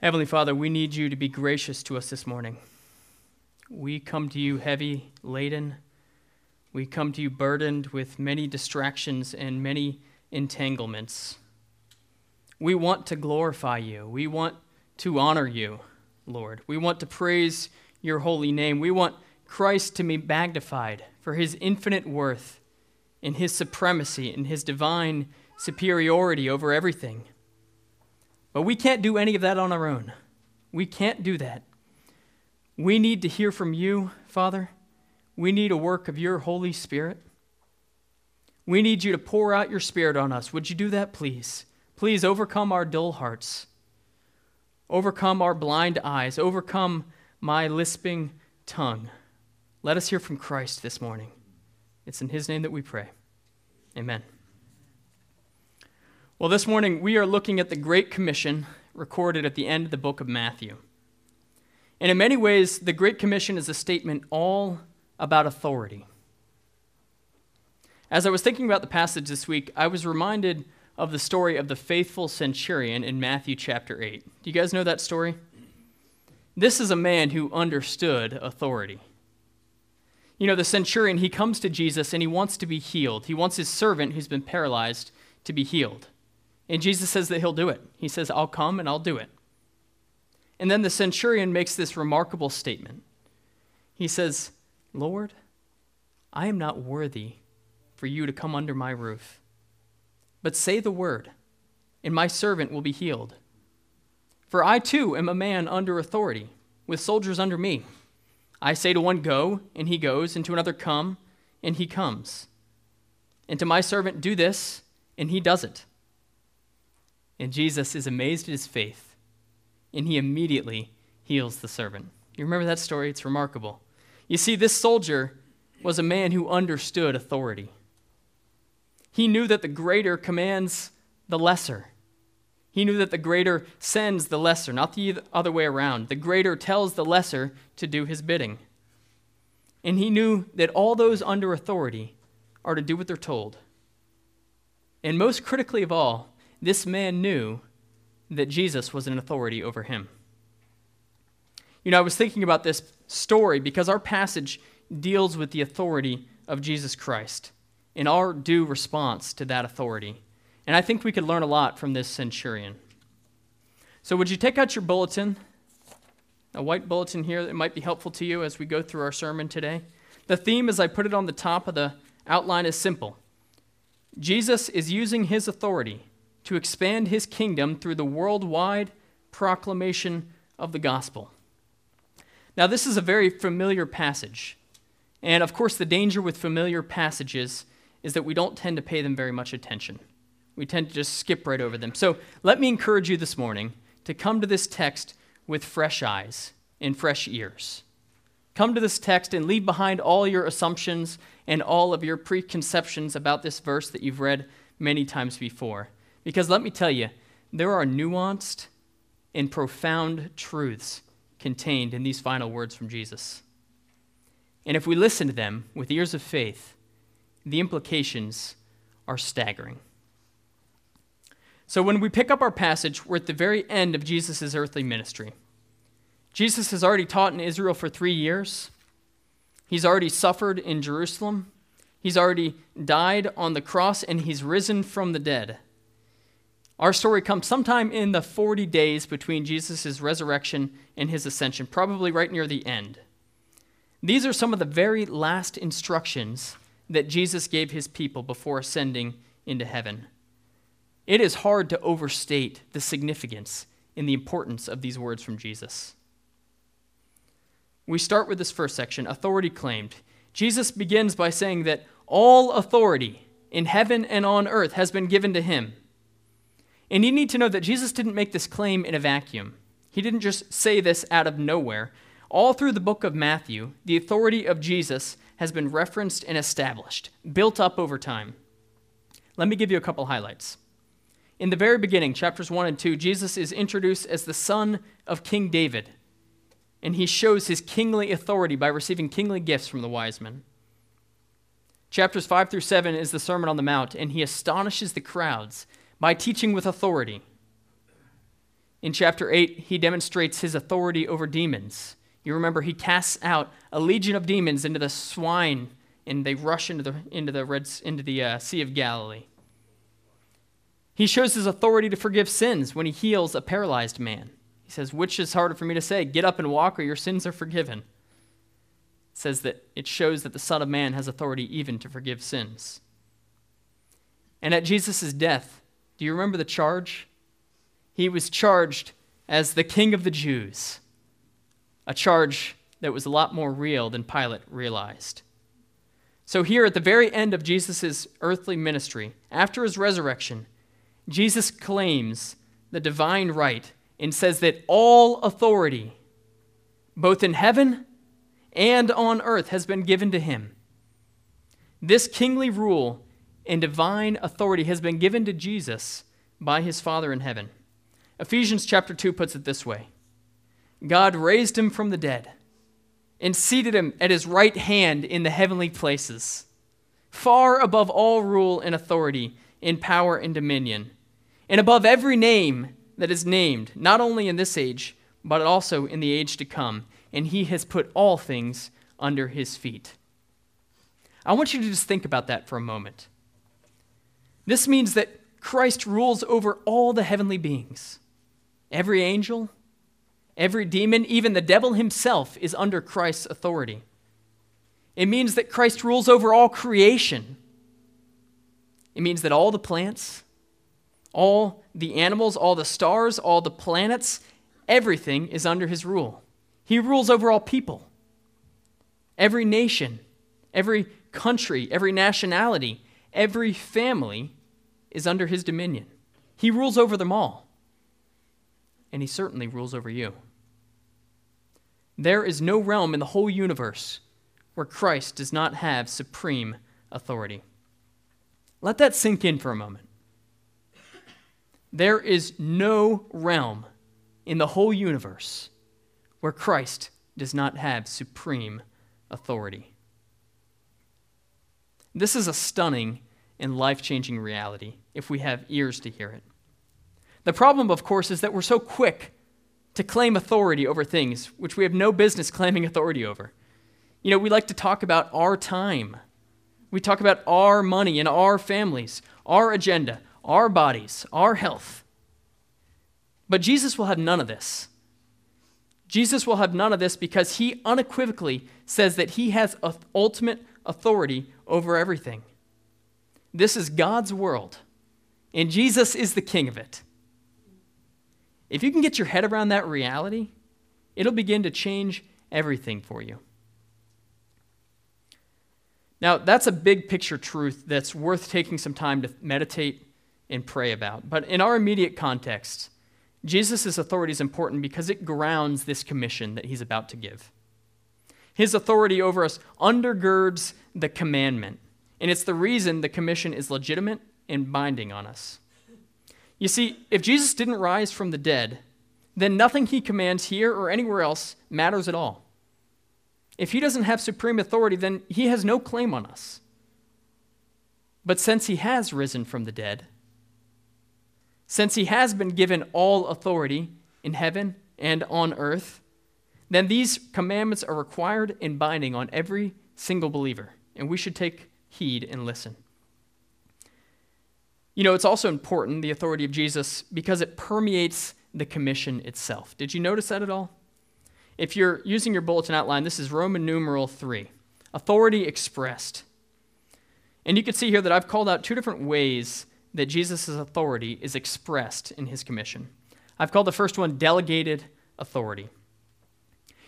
Heavenly Father, we need you to be gracious to us this morning. We come to you heavy laden. We come to you burdened with many distractions and many entanglements. We want to glorify you. We want to honor you, Lord. We want to praise your holy name. We want Christ to be magnified for his infinite worth in his supremacy and his divine superiority over everything. But we can't do any of that on our own. We can't do that. We need to hear from you, Father. We need a work of your Holy Spirit. We need you to pour out your Spirit on us. Would you do that, please? Please overcome our dull hearts, overcome our blind eyes, overcome my lisping tongue. Let us hear from Christ this morning. It's in His name that we pray. Amen. Well, this morning we are looking at the Great Commission recorded at the end of the book of Matthew. And in many ways, the Great Commission is a statement all about authority. As I was thinking about the passage this week, I was reminded of the story of the faithful centurion in Matthew chapter 8. Do you guys know that story? This is a man who understood authority. You know, the centurion, he comes to Jesus and he wants to be healed. He wants his servant who's been paralyzed to be healed. And Jesus says that he'll do it. He says, I'll come and I'll do it. And then the centurion makes this remarkable statement. He says, Lord, I am not worthy for you to come under my roof, but say the word, and my servant will be healed. For I too am a man under authority, with soldiers under me. I say to one, Go, and he goes, and to another, Come, and he comes. And to my servant, Do this, and he does it. And Jesus is amazed at his faith, and he immediately heals the servant. You remember that story? It's remarkable. You see, this soldier was a man who understood authority. He knew that the greater commands the lesser. He knew that the greater sends the lesser, not the other way around. The greater tells the lesser to do his bidding. And he knew that all those under authority are to do what they're told. And most critically of all, this man knew that Jesus was an authority over him. You know, I was thinking about this story because our passage deals with the authority of Jesus Christ and our due response to that authority. And I think we could learn a lot from this centurion. So, would you take out your bulletin, a white bulletin here that might be helpful to you as we go through our sermon today? The theme, as I put it on the top of the outline, is simple Jesus is using his authority to expand his kingdom through the worldwide proclamation of the gospel. Now, this is a very familiar passage. And of course, the danger with familiar passages is that we don't tend to pay them very much attention. We tend to just skip right over them. So let me encourage you this morning to come to this text with fresh eyes and fresh ears. Come to this text and leave behind all your assumptions and all of your preconceptions about this verse that you've read many times before. Because let me tell you, there are nuanced and profound truths contained in these final words from Jesus. And if we listen to them with ears of faith, the implications are staggering. So, when we pick up our passage, we're at the very end of Jesus' earthly ministry. Jesus has already taught in Israel for three years. He's already suffered in Jerusalem. He's already died on the cross, and he's risen from the dead. Our story comes sometime in the 40 days between Jesus' resurrection and his ascension, probably right near the end. These are some of the very last instructions that Jesus gave his people before ascending into heaven. It is hard to overstate the significance and the importance of these words from Jesus. We start with this first section authority claimed. Jesus begins by saying that all authority in heaven and on earth has been given to him. And you need to know that Jesus didn't make this claim in a vacuum. He didn't just say this out of nowhere. All through the book of Matthew, the authority of Jesus has been referenced and established, built up over time. Let me give you a couple highlights. In the very beginning, chapters 1 and 2, Jesus is introduced as the son of King David, and he shows his kingly authority by receiving kingly gifts from the wise men. Chapters 5 through 7 is the Sermon on the Mount, and he astonishes the crowds by teaching with authority. In chapter 8, he demonstrates his authority over demons. You remember he casts out a legion of demons into the swine, and they rush into the, into the, red, into the uh, Sea of Galilee. He shows his authority to forgive sins when he heals a paralyzed man. He says, Which is harder for me to say, get up and walk, or your sins are forgiven? It says that it shows that the Son of Man has authority even to forgive sins. And at Jesus' death, do you remember the charge? He was charged as the King of the Jews, a charge that was a lot more real than Pilate realized. So, here at the very end of Jesus' earthly ministry, after his resurrection, Jesus claims the divine right and says that all authority, both in heaven and on earth has been given to him. This kingly rule and divine authority has been given to Jesus by his Father in heaven. Ephesians chapter 2 puts it this way God raised him from the dead and seated him at his right hand in the heavenly places, far above all rule and authority, in power and dominion, and above every name that is named, not only in this age, but also in the age to come and he has put all things under his feet. I want you to just think about that for a moment. This means that Christ rules over all the heavenly beings. Every angel, every demon, even the devil himself is under Christ's authority. It means that Christ rules over all creation. It means that all the plants, all the animals, all the stars, all the planets, everything is under his rule. He rules over all people. Every nation, every country, every nationality, every family is under his dominion. He rules over them all. And he certainly rules over you. There is no realm in the whole universe where Christ does not have supreme authority. Let that sink in for a moment. There is no realm in the whole universe where Christ does not have supreme authority. This is a stunning and life changing reality if we have ears to hear it. The problem, of course, is that we're so quick to claim authority over things which we have no business claiming authority over. You know, we like to talk about our time. We talk about our money and our families, our agenda, our bodies, our health. But Jesus will have none of this. Jesus will have none of this because he unequivocally says that he has ultimate authority over everything. This is God's world, and Jesus is the king of it. If you can get your head around that reality, it'll begin to change everything for you. Now, that's a big picture truth that's worth taking some time to meditate and pray about. But in our immediate context, Jesus' authority is important because it grounds this commission that he's about to give. His authority over us undergirds the commandment, and it's the reason the commission is legitimate and binding on us. You see, if Jesus didn't rise from the dead, then nothing he commands here or anywhere else matters at all. If he doesn't have supreme authority, then he has no claim on us. But since he has risen from the dead, since he has been given all authority in heaven and on earth, then these commandments are required and binding on every single believer, and we should take heed and listen. You know, it's also important, the authority of Jesus, because it permeates the commission itself. Did you notice that at all? If you're using your bulletin outline, this is Roman numeral 3 authority expressed. And you can see here that I've called out two different ways that Jesus' authority is expressed in his commission. I've called the first one delegated authority.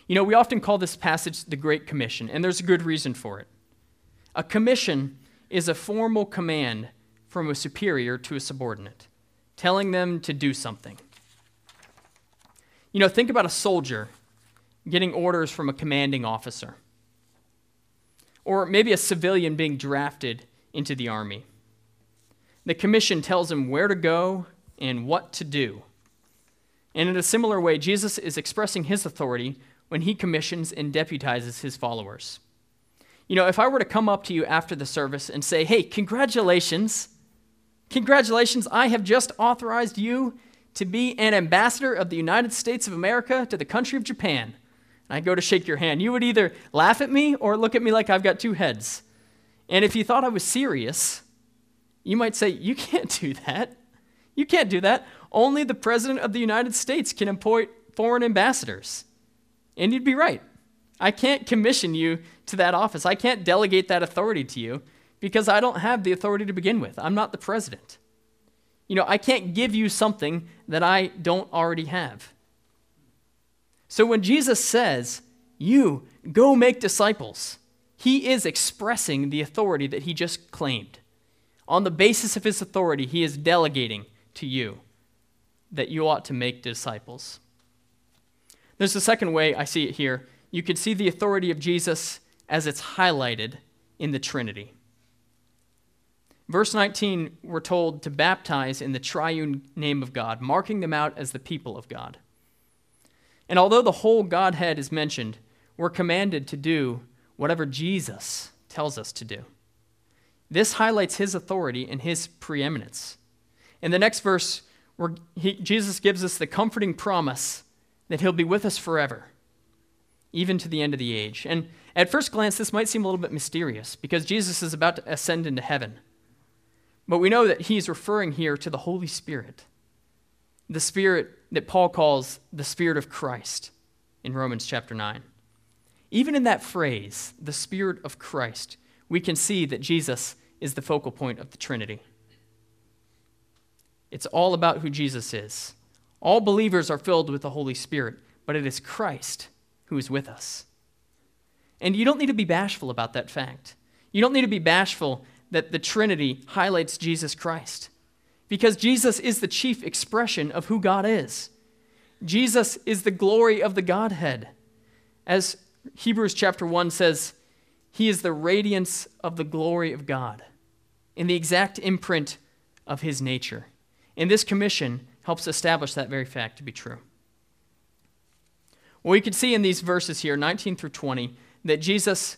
You know, we often call this passage the Great Commission, and there's a good reason for it. A commission is a formal command from a superior to a subordinate telling them to do something. You know, think about a soldier getting orders from a commanding officer, or maybe a civilian being drafted into the army. The commission tells him where to go and what to do. And in a similar way, Jesus is expressing his authority when he commissions and deputizes his followers. You know, if I were to come up to you after the service and say, hey, congratulations, congratulations, I have just authorized you to be an ambassador of the United States of America to the country of Japan. And I go to shake your hand. You would either laugh at me or look at me like I've got two heads. And if you thought I was serious, you might say, You can't do that. You can't do that. Only the President of the United States can appoint foreign ambassadors. And you'd be right. I can't commission you to that office. I can't delegate that authority to you because I don't have the authority to begin with. I'm not the president. You know, I can't give you something that I don't already have. So when Jesus says, You go make disciples, he is expressing the authority that he just claimed. On the basis of his authority, he is delegating to you that you ought to make disciples. There's a second way I see it here. You could see the authority of Jesus as it's highlighted in the Trinity. Verse 19, we're told to baptize in the triune name of God, marking them out as the people of God. And although the whole Godhead is mentioned, we're commanded to do whatever Jesus tells us to do. This highlights his authority and his preeminence. In the next verse, he, Jesus gives us the comforting promise that he'll be with us forever, even to the end of the age. And at first glance, this might seem a little bit mysterious because Jesus is about to ascend into heaven. But we know that he's referring here to the Holy Spirit, the Spirit that Paul calls the Spirit of Christ in Romans chapter 9. Even in that phrase, the Spirit of Christ, we can see that Jesus is the focal point of the Trinity. It's all about who Jesus is. All believers are filled with the Holy Spirit, but it is Christ who is with us. And you don't need to be bashful about that fact. You don't need to be bashful that the Trinity highlights Jesus Christ, because Jesus is the chief expression of who God is. Jesus is the glory of the Godhead. As Hebrews chapter 1 says, He is the radiance of the glory of God, in the exact imprint of His nature. And this commission helps establish that very fact to be true. Well, we can see in these verses here, 19 through 20, that Jesus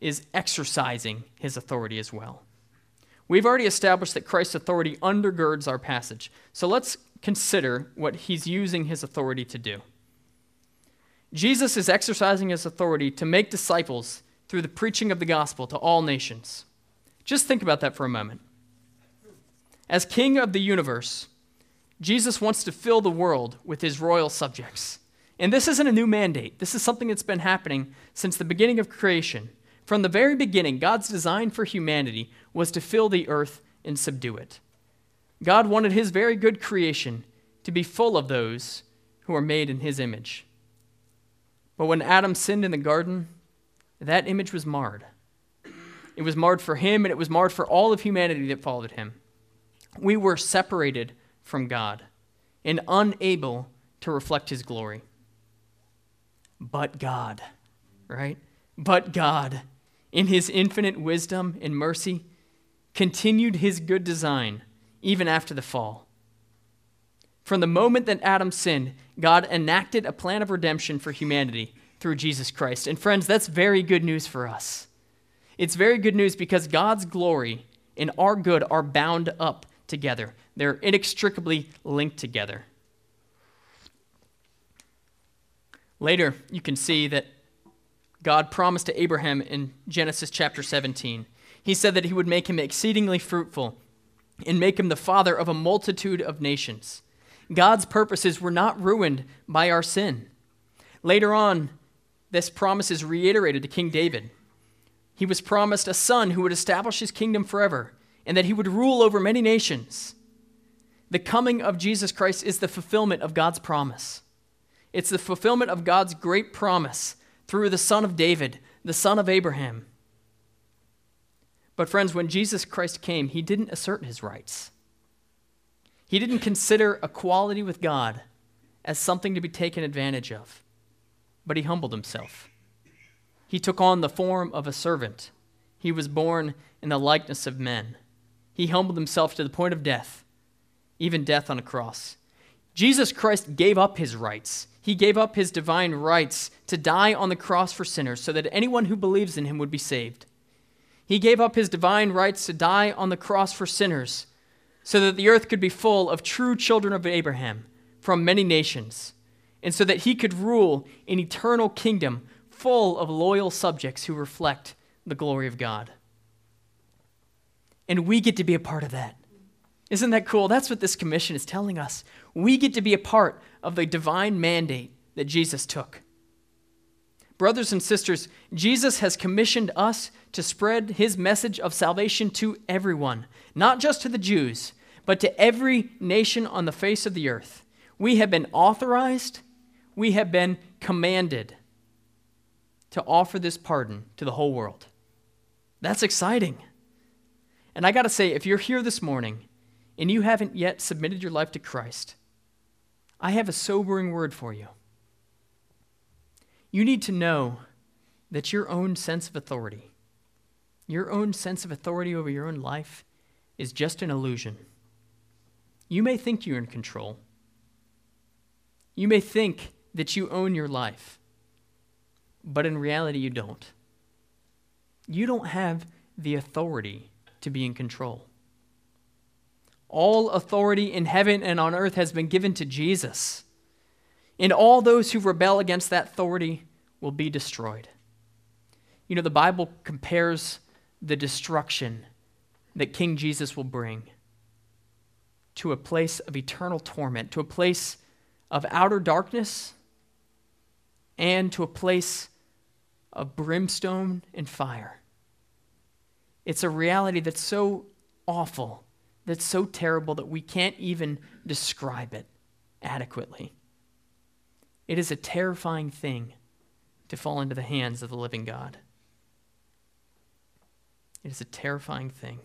is exercising his authority as well. We've already established that Christ's authority undergirds our passage. So let's consider what he's using his authority to do. Jesus is exercising his authority to make disciples through the preaching of the gospel to all nations. Just think about that for a moment. As king of the universe, Jesus wants to fill the world with his royal subjects. And this isn't a new mandate. This is something that's been happening since the beginning of creation. From the very beginning, God's design for humanity was to fill the earth and subdue it. God wanted his very good creation to be full of those who are made in his image. But when Adam sinned in the garden, that image was marred. It was marred for him, and it was marred for all of humanity that followed him we were separated from God and unable to reflect his glory. But God, right? But God, in his infinite wisdom and mercy, continued his good design even after the fall. From the moment that Adam sinned, God enacted a plan of redemption for humanity through Jesus Christ. And friends, that's very good news for us. It's very good news because God's glory and our good are bound up together, they're inextricably linked together. Later, you can see that God promised to Abraham in Genesis chapter 17. He said that he would make him exceedingly fruitful and make him the father of a multitude of nations. God's purposes were not ruined by our sin. Later on, this promise is reiterated to King David. He was promised a son who would establish his kingdom forever and that he would rule over many nations. The coming of Jesus Christ is the fulfillment of God's promise. It's the fulfillment of God's great promise through the Son of David, the Son of Abraham. But, friends, when Jesus Christ came, he didn't assert his rights. He didn't consider equality with God as something to be taken advantage of, but he humbled himself. He took on the form of a servant. He was born in the likeness of men. He humbled himself to the point of death, even death on a cross. Jesus Christ gave up his rights. He gave up his divine rights to die on the cross for sinners so that anyone who believes in him would be saved. He gave up his divine rights to die on the cross for sinners so that the earth could be full of true children of Abraham from many nations, and so that he could rule an eternal kingdom full of loyal subjects who reflect the glory of God. And we get to be a part of that. Isn't that cool? That's what this commission is telling us. We get to be a part of the divine mandate that Jesus took. Brothers and sisters, Jesus has commissioned us to spread his message of salvation to everyone, not just to the Jews, but to every nation on the face of the earth. We have been authorized, we have been commanded to offer this pardon to the whole world. That's exciting. And I got to say, if you're here this morning and you haven't yet submitted your life to Christ, I have a sobering word for you. You need to know that your own sense of authority, your own sense of authority over your own life, is just an illusion. You may think you're in control. You may think that you own your life, but in reality, you don't. You don't have the authority to be in control. All authority in heaven and on earth has been given to Jesus, and all those who rebel against that authority will be destroyed. You know, the Bible compares the destruction that King Jesus will bring to a place of eternal torment, to a place of outer darkness, and to a place of brimstone and fire. It's a reality that's so awful, that's so terrible that we can't even describe it adequately. It is a terrifying thing to fall into the hands of the living God. It is a terrifying thing.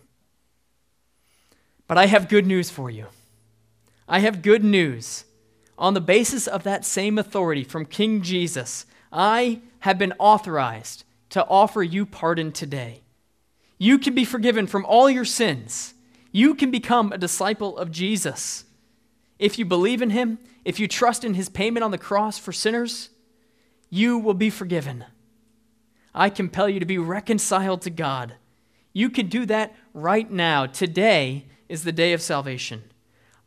But I have good news for you. I have good news. On the basis of that same authority from King Jesus, I have been authorized to offer you pardon today. You can be forgiven from all your sins. You can become a disciple of Jesus. If you believe in him, if you trust in his payment on the cross for sinners, you will be forgiven. I compel you to be reconciled to God. You can do that right now, today, is the day of salvation.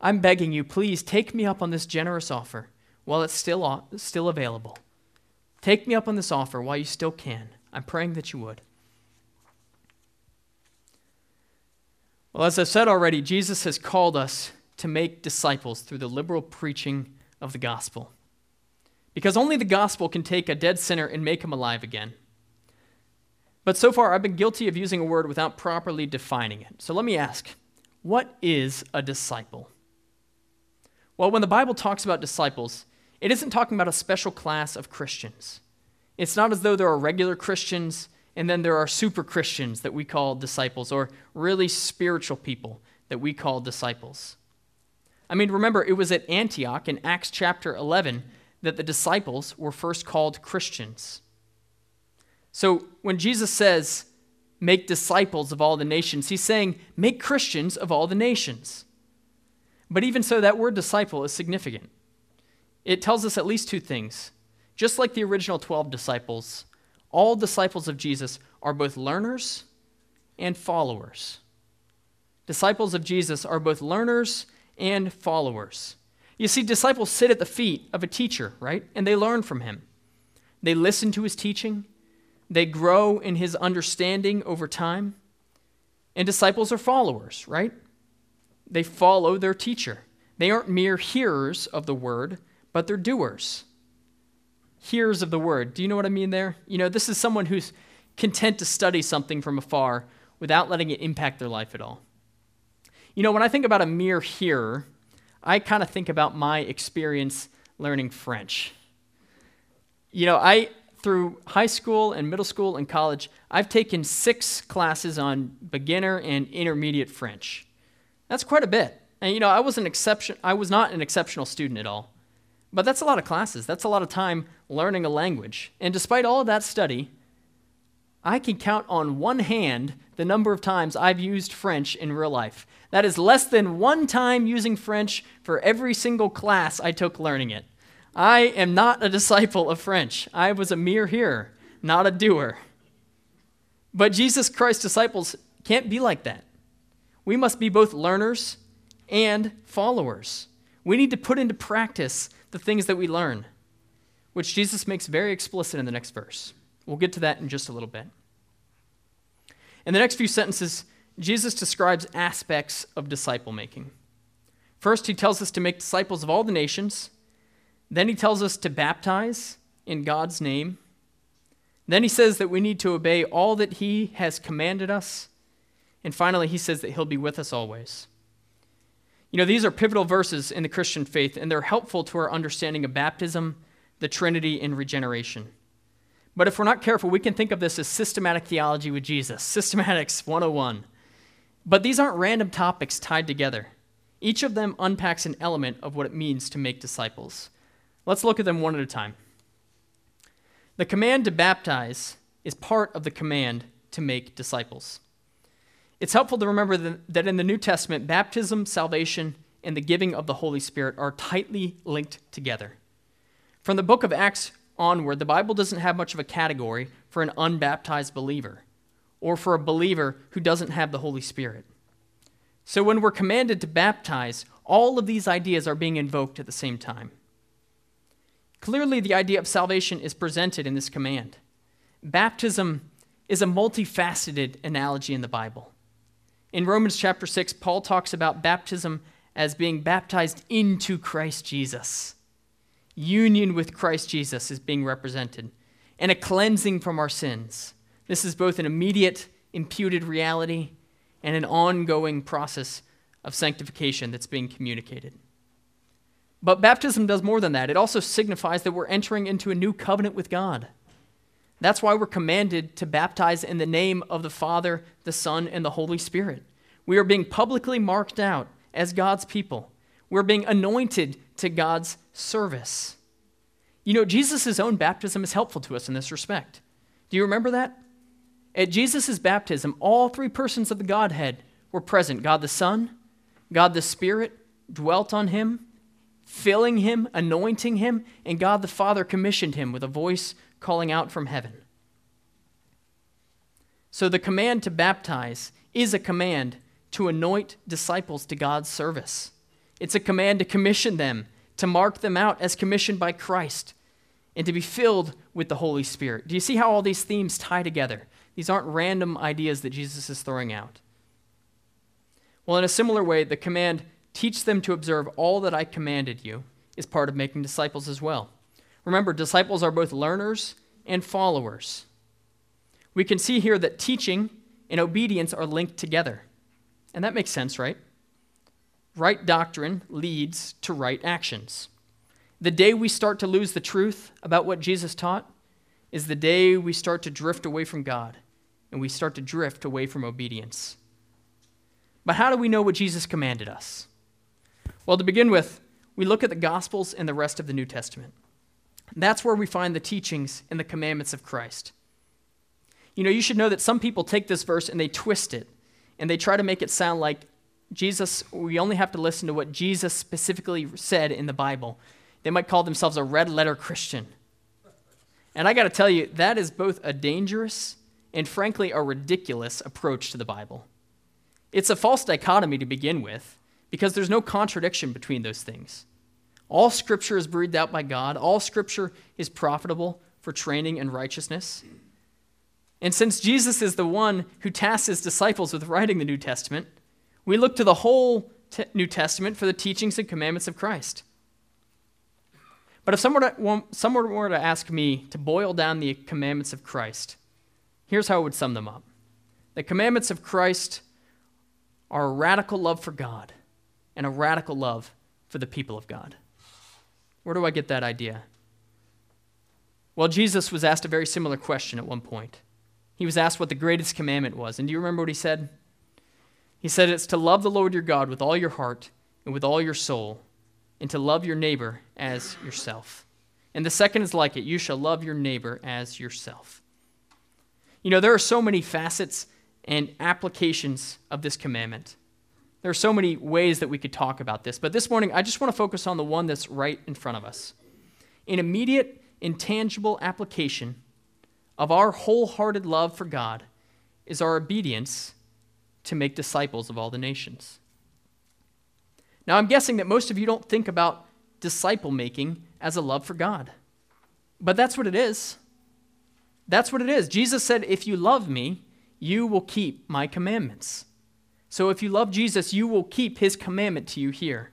I'm begging you, please take me up on this generous offer while it's still, still available. Take me up on this offer while you still can. I'm praying that you would. Well, as I've said already, Jesus has called us to make disciples through the liberal preaching of the gospel. Because only the gospel can take a dead sinner and make him alive again. But so far, I've been guilty of using a word without properly defining it. So let me ask what is a disciple? Well, when the Bible talks about disciples, it isn't talking about a special class of Christians. It's not as though there are regular Christians and then there are super Christians that we call disciples, or really spiritual people that we call disciples. I mean, remember, it was at Antioch in Acts chapter 11 that the disciples were first called Christians. So when Jesus says, make disciples of all the nations. He's saying, make Christians of all the nations. But even so, that word disciple is significant. It tells us at least two things. Just like the original 12 disciples, all disciples of Jesus are both learners and followers. Disciples of Jesus are both learners and followers. You see, disciples sit at the feet of a teacher, right? And they learn from him. They listen to his teaching, they grow in his understanding over time. And disciples are followers, right? They follow their teacher. They aren't mere hearers of the word, but they're doers. Hearers of the word. Do you know what I mean there? You know, this is someone who's content to study something from afar without letting it impact their life at all. You know, when I think about a mere hearer, I kind of think about my experience learning French. You know, I through high school and middle school and college, I've taken six classes on beginner and intermediate French. That's quite a bit. And you know, I was an exception I was not an exceptional student at all. But that's a lot of classes. That's a lot of time learning a language. And despite all of that study, I can count on one hand the number of times I've used French in real life. That is less than one time using French for every single class I took learning it. I am not a disciple of French. I was a mere hearer, not a doer. But Jesus Christ's disciples can't be like that. We must be both learners and followers. We need to put into practice the things that we learn, which Jesus makes very explicit in the next verse. We'll get to that in just a little bit. In the next few sentences, Jesus describes aspects of disciple making. First, he tells us to make disciples of all the nations. Then, he tells us to baptize in God's name. Then, he says that we need to obey all that he has commanded us. And finally, he says that he'll be with us always. You know, these are pivotal verses in the Christian faith, and they're helpful to our understanding of baptism, the Trinity, and regeneration. But if we're not careful, we can think of this as systematic theology with Jesus, Systematics 101. But these aren't random topics tied together. Each of them unpacks an element of what it means to make disciples. Let's look at them one at a time. The command to baptize is part of the command to make disciples. It's helpful to remember that in the New Testament, baptism, salvation, and the giving of the Holy Spirit are tightly linked together. From the book of Acts onward, the Bible doesn't have much of a category for an unbaptized believer or for a believer who doesn't have the Holy Spirit. So when we're commanded to baptize, all of these ideas are being invoked at the same time. Clearly, the idea of salvation is presented in this command. Baptism is a multifaceted analogy in the Bible. In Romans chapter 6, Paul talks about baptism as being baptized into Christ Jesus. Union with Christ Jesus is being represented, and a cleansing from our sins. This is both an immediate, imputed reality and an ongoing process of sanctification that's being communicated. But baptism does more than that. It also signifies that we're entering into a new covenant with God. That's why we're commanded to baptize in the name of the Father, the Son, and the Holy Spirit. We are being publicly marked out as God's people. We're being anointed to God's service. You know, Jesus' own baptism is helpful to us in this respect. Do you remember that? At Jesus' baptism, all three persons of the Godhead were present God the Son, God the Spirit dwelt on him, filling him, anointing him, and God the Father commissioned him with a voice calling out from heaven. So the command to baptize is a command to anoint disciples to God's service. It's a command to commission them, to mark them out as commissioned by Christ, and to be filled with the Holy Spirit. Do you see how all these themes tie together? These aren't random ideas that Jesus is throwing out. Well, in a similar way, the command, teach them to observe all that I commanded you, is part of making disciples as well. Remember, disciples are both learners and followers. We can see here that teaching and obedience are linked together. And that makes sense, right? Right doctrine leads to right actions. The day we start to lose the truth about what Jesus taught is the day we start to drift away from God and we start to drift away from obedience. But how do we know what Jesus commanded us? Well, to begin with, we look at the Gospels and the rest of the New Testament. That's where we find the teachings and the commandments of Christ. You know, you should know that some people take this verse and they twist it and they try to make it sound like Jesus, we only have to listen to what Jesus specifically said in the Bible. They might call themselves a red letter Christian. And I got to tell you, that is both a dangerous and frankly a ridiculous approach to the Bible. It's a false dichotomy to begin with because there's no contradiction between those things. All scripture is breathed out by God, all scripture is profitable for training in righteousness. And since Jesus is the one who tasked his disciples with writing the New Testament, we look to the whole te- New Testament for the teachings and commandments of Christ. But if someone were, to, someone were to ask me to boil down the commandments of Christ, Here's how I would sum them up The commandments of Christ are a radical love for God and a radical love for the people of God. Where do I get that idea? Well, Jesus was asked a very similar question at one point. He was asked what the greatest commandment was. And do you remember what he said? He said, It's to love the Lord your God with all your heart and with all your soul, and to love your neighbor as yourself. And the second is like it you shall love your neighbor as yourself. You know, there are so many facets and applications of this commandment. There are so many ways that we could talk about this, but this morning I just want to focus on the one that's right in front of us. An immediate, intangible application of our wholehearted love for God is our obedience to make disciples of all the nations. Now, I'm guessing that most of you don't think about disciple making as a love for God, but that's what it is. That's what it is. Jesus said, If you love me, you will keep my commandments. So if you love Jesus, you will keep his commandment to you here.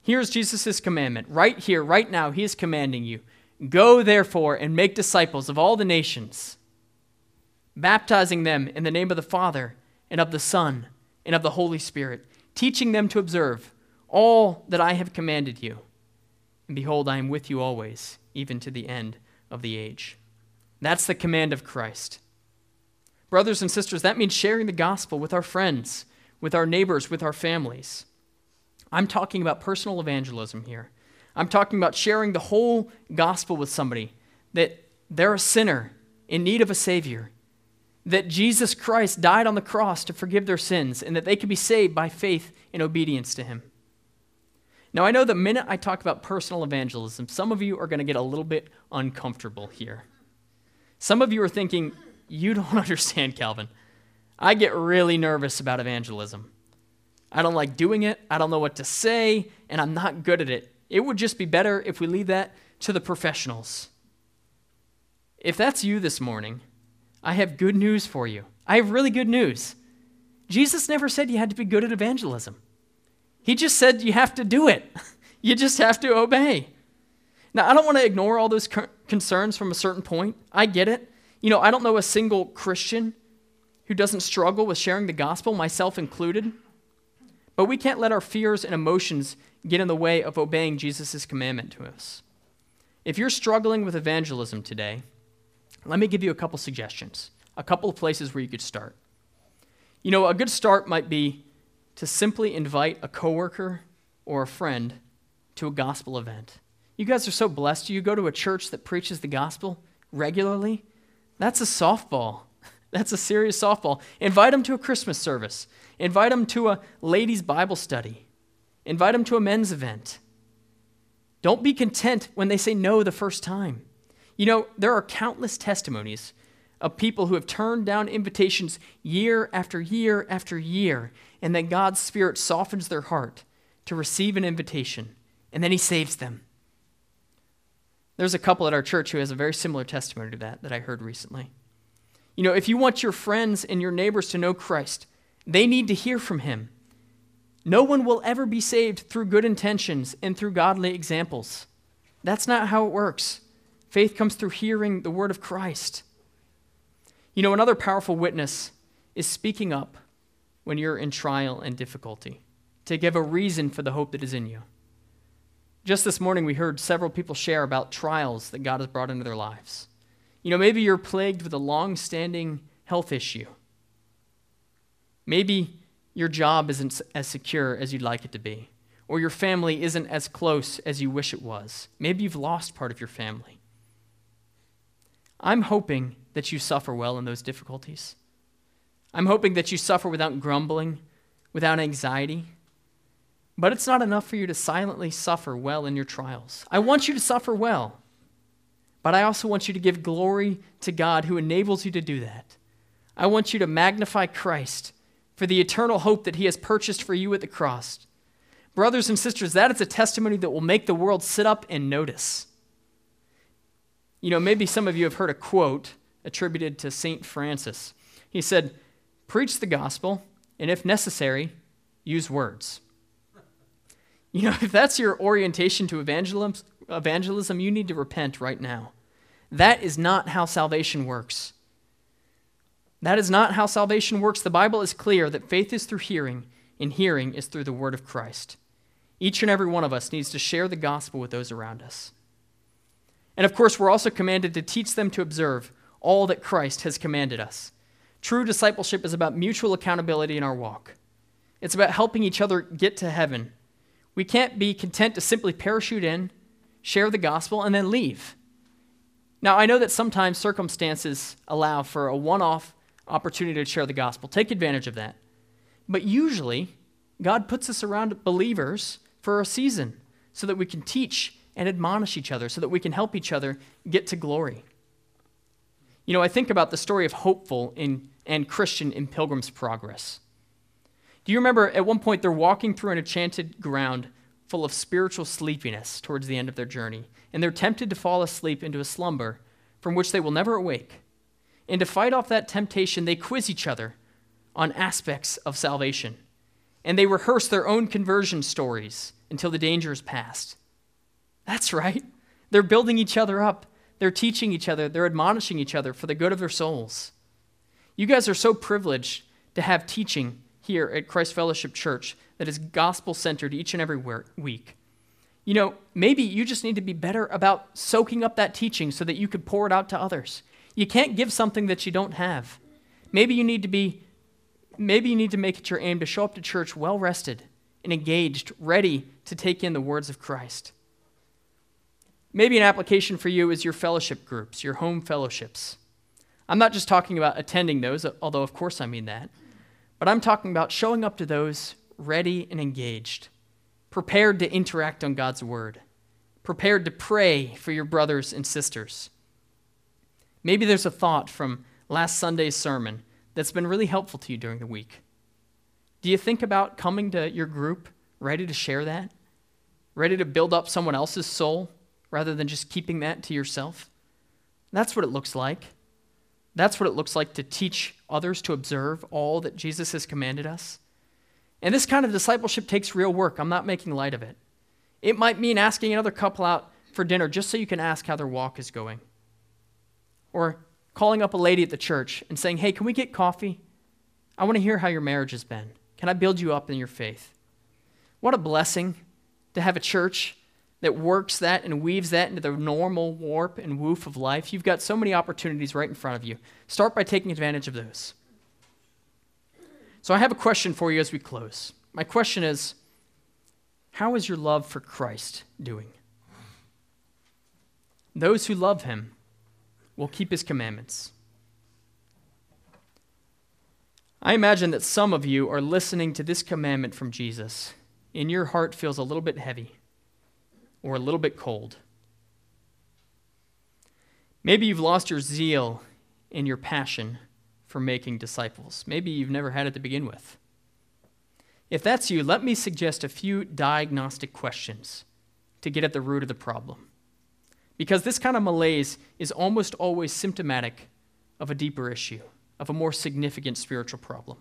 Here's Jesus' commandment. Right here, right now, he is commanding you Go therefore and make disciples of all the nations, baptizing them in the name of the Father and of the Son and of the Holy Spirit, teaching them to observe all that I have commanded you. And behold, I am with you always, even to the end of the age. That's the command of Christ. Brothers and sisters, that means sharing the gospel with our friends, with our neighbors, with our families. I'm talking about personal evangelism here. I'm talking about sharing the whole gospel with somebody that they're a sinner in need of a Savior, that Jesus Christ died on the cross to forgive their sins, and that they can be saved by faith and obedience to Him. Now, I know the minute I talk about personal evangelism, some of you are going to get a little bit uncomfortable here. Some of you are thinking, you don't understand, Calvin. I get really nervous about evangelism. I don't like doing it, I don't know what to say, and I'm not good at it. It would just be better if we leave that to the professionals. If that's you this morning, I have good news for you. I have really good news. Jesus never said you had to be good at evangelism. He just said you have to do it. you just have to obey. Now, I don't want to ignore all those concerns from a certain point. I get it. You know, I don't know a single Christian who doesn't struggle with sharing the gospel, myself included. But we can't let our fears and emotions get in the way of obeying Jesus' commandment to us. If you're struggling with evangelism today, let me give you a couple suggestions, a couple of places where you could start. You know, a good start might be to simply invite a coworker or a friend to a gospel event. You guys are so blessed. You go to a church that preaches the gospel regularly. That's a softball. That's a serious softball. Invite them to a Christmas service. Invite them to a ladies' Bible study. Invite them to a men's event. Don't be content when they say no the first time. You know, there are countless testimonies of people who have turned down invitations year after year after year, and then God's Spirit softens their heart to receive an invitation, and then He saves them. There's a couple at our church who has a very similar testimony to that that I heard recently. You know, if you want your friends and your neighbors to know Christ, they need to hear from him. No one will ever be saved through good intentions and through godly examples. That's not how it works. Faith comes through hearing the word of Christ. You know, another powerful witness is speaking up when you're in trial and difficulty, to give a reason for the hope that is in you. Just this morning, we heard several people share about trials that God has brought into their lives. You know, maybe you're plagued with a long standing health issue. Maybe your job isn't as secure as you'd like it to be, or your family isn't as close as you wish it was. Maybe you've lost part of your family. I'm hoping that you suffer well in those difficulties. I'm hoping that you suffer without grumbling, without anxiety but it's not enough for you to silently suffer well in your trials. I want you to suffer well, but I also want you to give glory to God who enables you to do that. I want you to magnify Christ for the eternal hope that he has purchased for you at the cross. Brothers and sisters, that is a testimony that will make the world sit up and notice. You know, maybe some of you have heard a quote attributed to St. Francis. He said, Preach the gospel, and if necessary, use words. You know, if that's your orientation to evangelism, you need to repent right now. That is not how salvation works. That is not how salvation works. The Bible is clear that faith is through hearing, and hearing is through the word of Christ. Each and every one of us needs to share the gospel with those around us. And of course, we're also commanded to teach them to observe all that Christ has commanded us. True discipleship is about mutual accountability in our walk. It's about helping each other get to heaven We can't be content to simply parachute in, share the gospel, and then leave. Now, I know that sometimes circumstances allow for a one off opportunity to share the gospel. Take advantage of that. But usually, God puts us around believers for a season so that we can teach and admonish each other, so that we can help each other get to glory. You know, I think about the story of Hopeful in, and Christian in Pilgrim's Progress. Do you remember at one point they're walking through an enchanted ground full of spiritual sleepiness towards the end of their journey, and they're tempted to fall asleep into a slumber from which they will never awake. And to fight off that temptation, they quiz each other on aspects of salvation. And they rehearse their own conversion stories until the danger is past. That's right. They're building each other up. They're teaching each other. They're admonishing each other for the good of their souls. You guys are so privileged to have teaching here at Christ Fellowship Church that is gospel centered each and every week. You know, maybe you just need to be better about soaking up that teaching so that you could pour it out to others. You can't give something that you don't have. Maybe you need to be maybe you need to make it your aim to show up to church well rested and engaged, ready to take in the words of Christ. Maybe an application for you is your fellowship groups, your home fellowships. I'm not just talking about attending those, although of course I mean that, but I'm talking about showing up to those ready and engaged, prepared to interact on God's word, prepared to pray for your brothers and sisters. Maybe there's a thought from last Sunday's sermon that's been really helpful to you during the week. Do you think about coming to your group ready to share that? Ready to build up someone else's soul rather than just keeping that to yourself? That's what it looks like. That's what it looks like to teach others to observe all that Jesus has commanded us. And this kind of discipleship takes real work. I'm not making light of it. It might mean asking another couple out for dinner just so you can ask how their walk is going. Or calling up a lady at the church and saying, Hey, can we get coffee? I want to hear how your marriage has been. Can I build you up in your faith? What a blessing to have a church that works that and weaves that into the normal warp and woof of life. You've got so many opportunities right in front of you. Start by taking advantage of those. So, I have a question for you as we close. My question is How is your love for Christ doing? Those who love him will keep his commandments. I imagine that some of you are listening to this commandment from Jesus, and your heart feels a little bit heavy or a little bit cold. Maybe you've lost your zeal and your passion for making disciples. Maybe you've never had it to begin with. If that's you, let me suggest a few diagnostic questions to get at the root of the problem. Because this kind of malaise is almost always symptomatic of a deeper issue, of a more significant spiritual problem.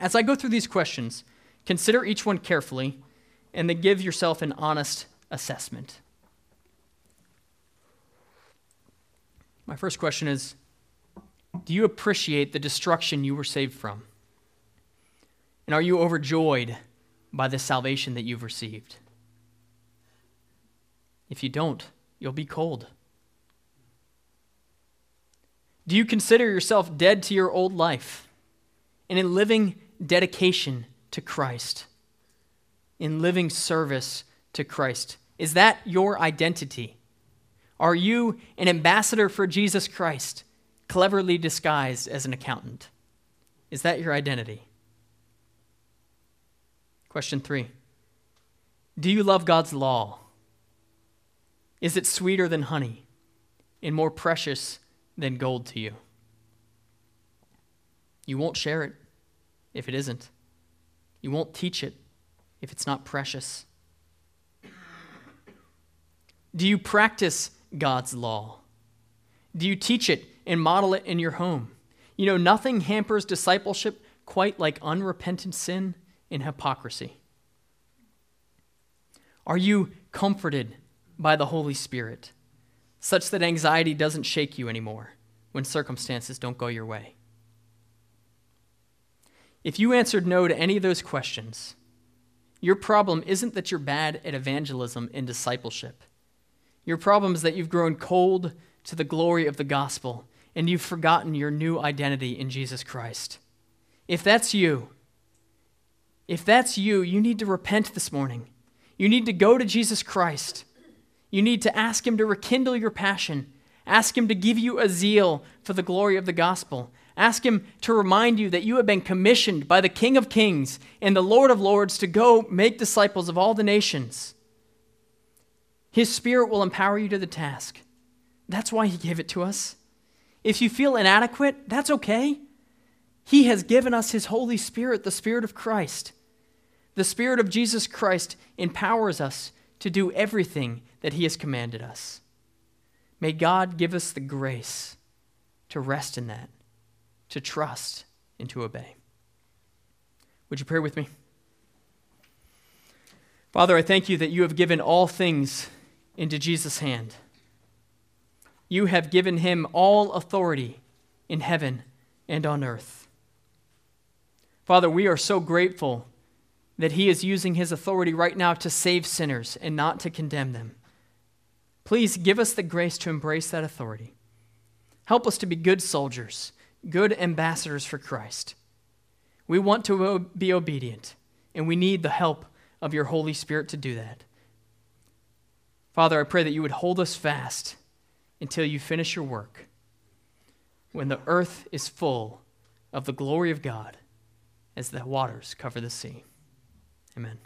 As I go through these questions, consider each one carefully and then give yourself an honest assessment. My first question is do you appreciate the destruction you were saved from? And are you overjoyed by the salvation that you've received? If you don't, you'll be cold. Do you consider yourself dead to your old life and in living dedication to Christ, in living service to Christ? Is that your identity? Are you an ambassador for Jesus Christ? cleverly disguised as an accountant? Is that your identity? Question three Do you love God's law? Is it sweeter than honey and more precious than gold to you? You won't share it if it isn't. You won't teach it if it's not precious. Do you practice God's law? Do you teach it and model it in your home. You know, nothing hampers discipleship quite like unrepentant sin and hypocrisy. Are you comforted by the Holy Spirit such that anxiety doesn't shake you anymore when circumstances don't go your way? If you answered no to any of those questions, your problem isn't that you're bad at evangelism and discipleship. Your problem is that you've grown cold to the glory of the gospel and you've forgotten your new identity in Jesus Christ. If that's you, if that's you, you need to repent this morning You need to go to Jesus Christ. You need to ask Him to rekindle your passion. Ask Him to give you a zeal for the glory of the gospel. Ask Him to remind you that you have been commissioned by the King of Kings and the Lord of Lords to go make disciples of all the nations. His Spirit will empower you to the task. That's why He gave it to us. If you feel inadequate, that's okay. He has given us His Holy Spirit, the Spirit of Christ. The Spirit of Jesus Christ empowers us to do everything that He has commanded us. May God give us the grace to rest in that, to trust, and to obey. Would you pray with me? Father, I thank you that you have given all things into Jesus' hand. You have given him all authority in heaven and on earth. Father, we are so grateful that he is using his authority right now to save sinners and not to condemn them. Please give us the grace to embrace that authority. Help us to be good soldiers, good ambassadors for Christ. We want to be obedient, and we need the help of your Holy Spirit to do that. Father, I pray that you would hold us fast until you finish your work, when the earth is full of the glory of God as the waters cover the sea. Amen.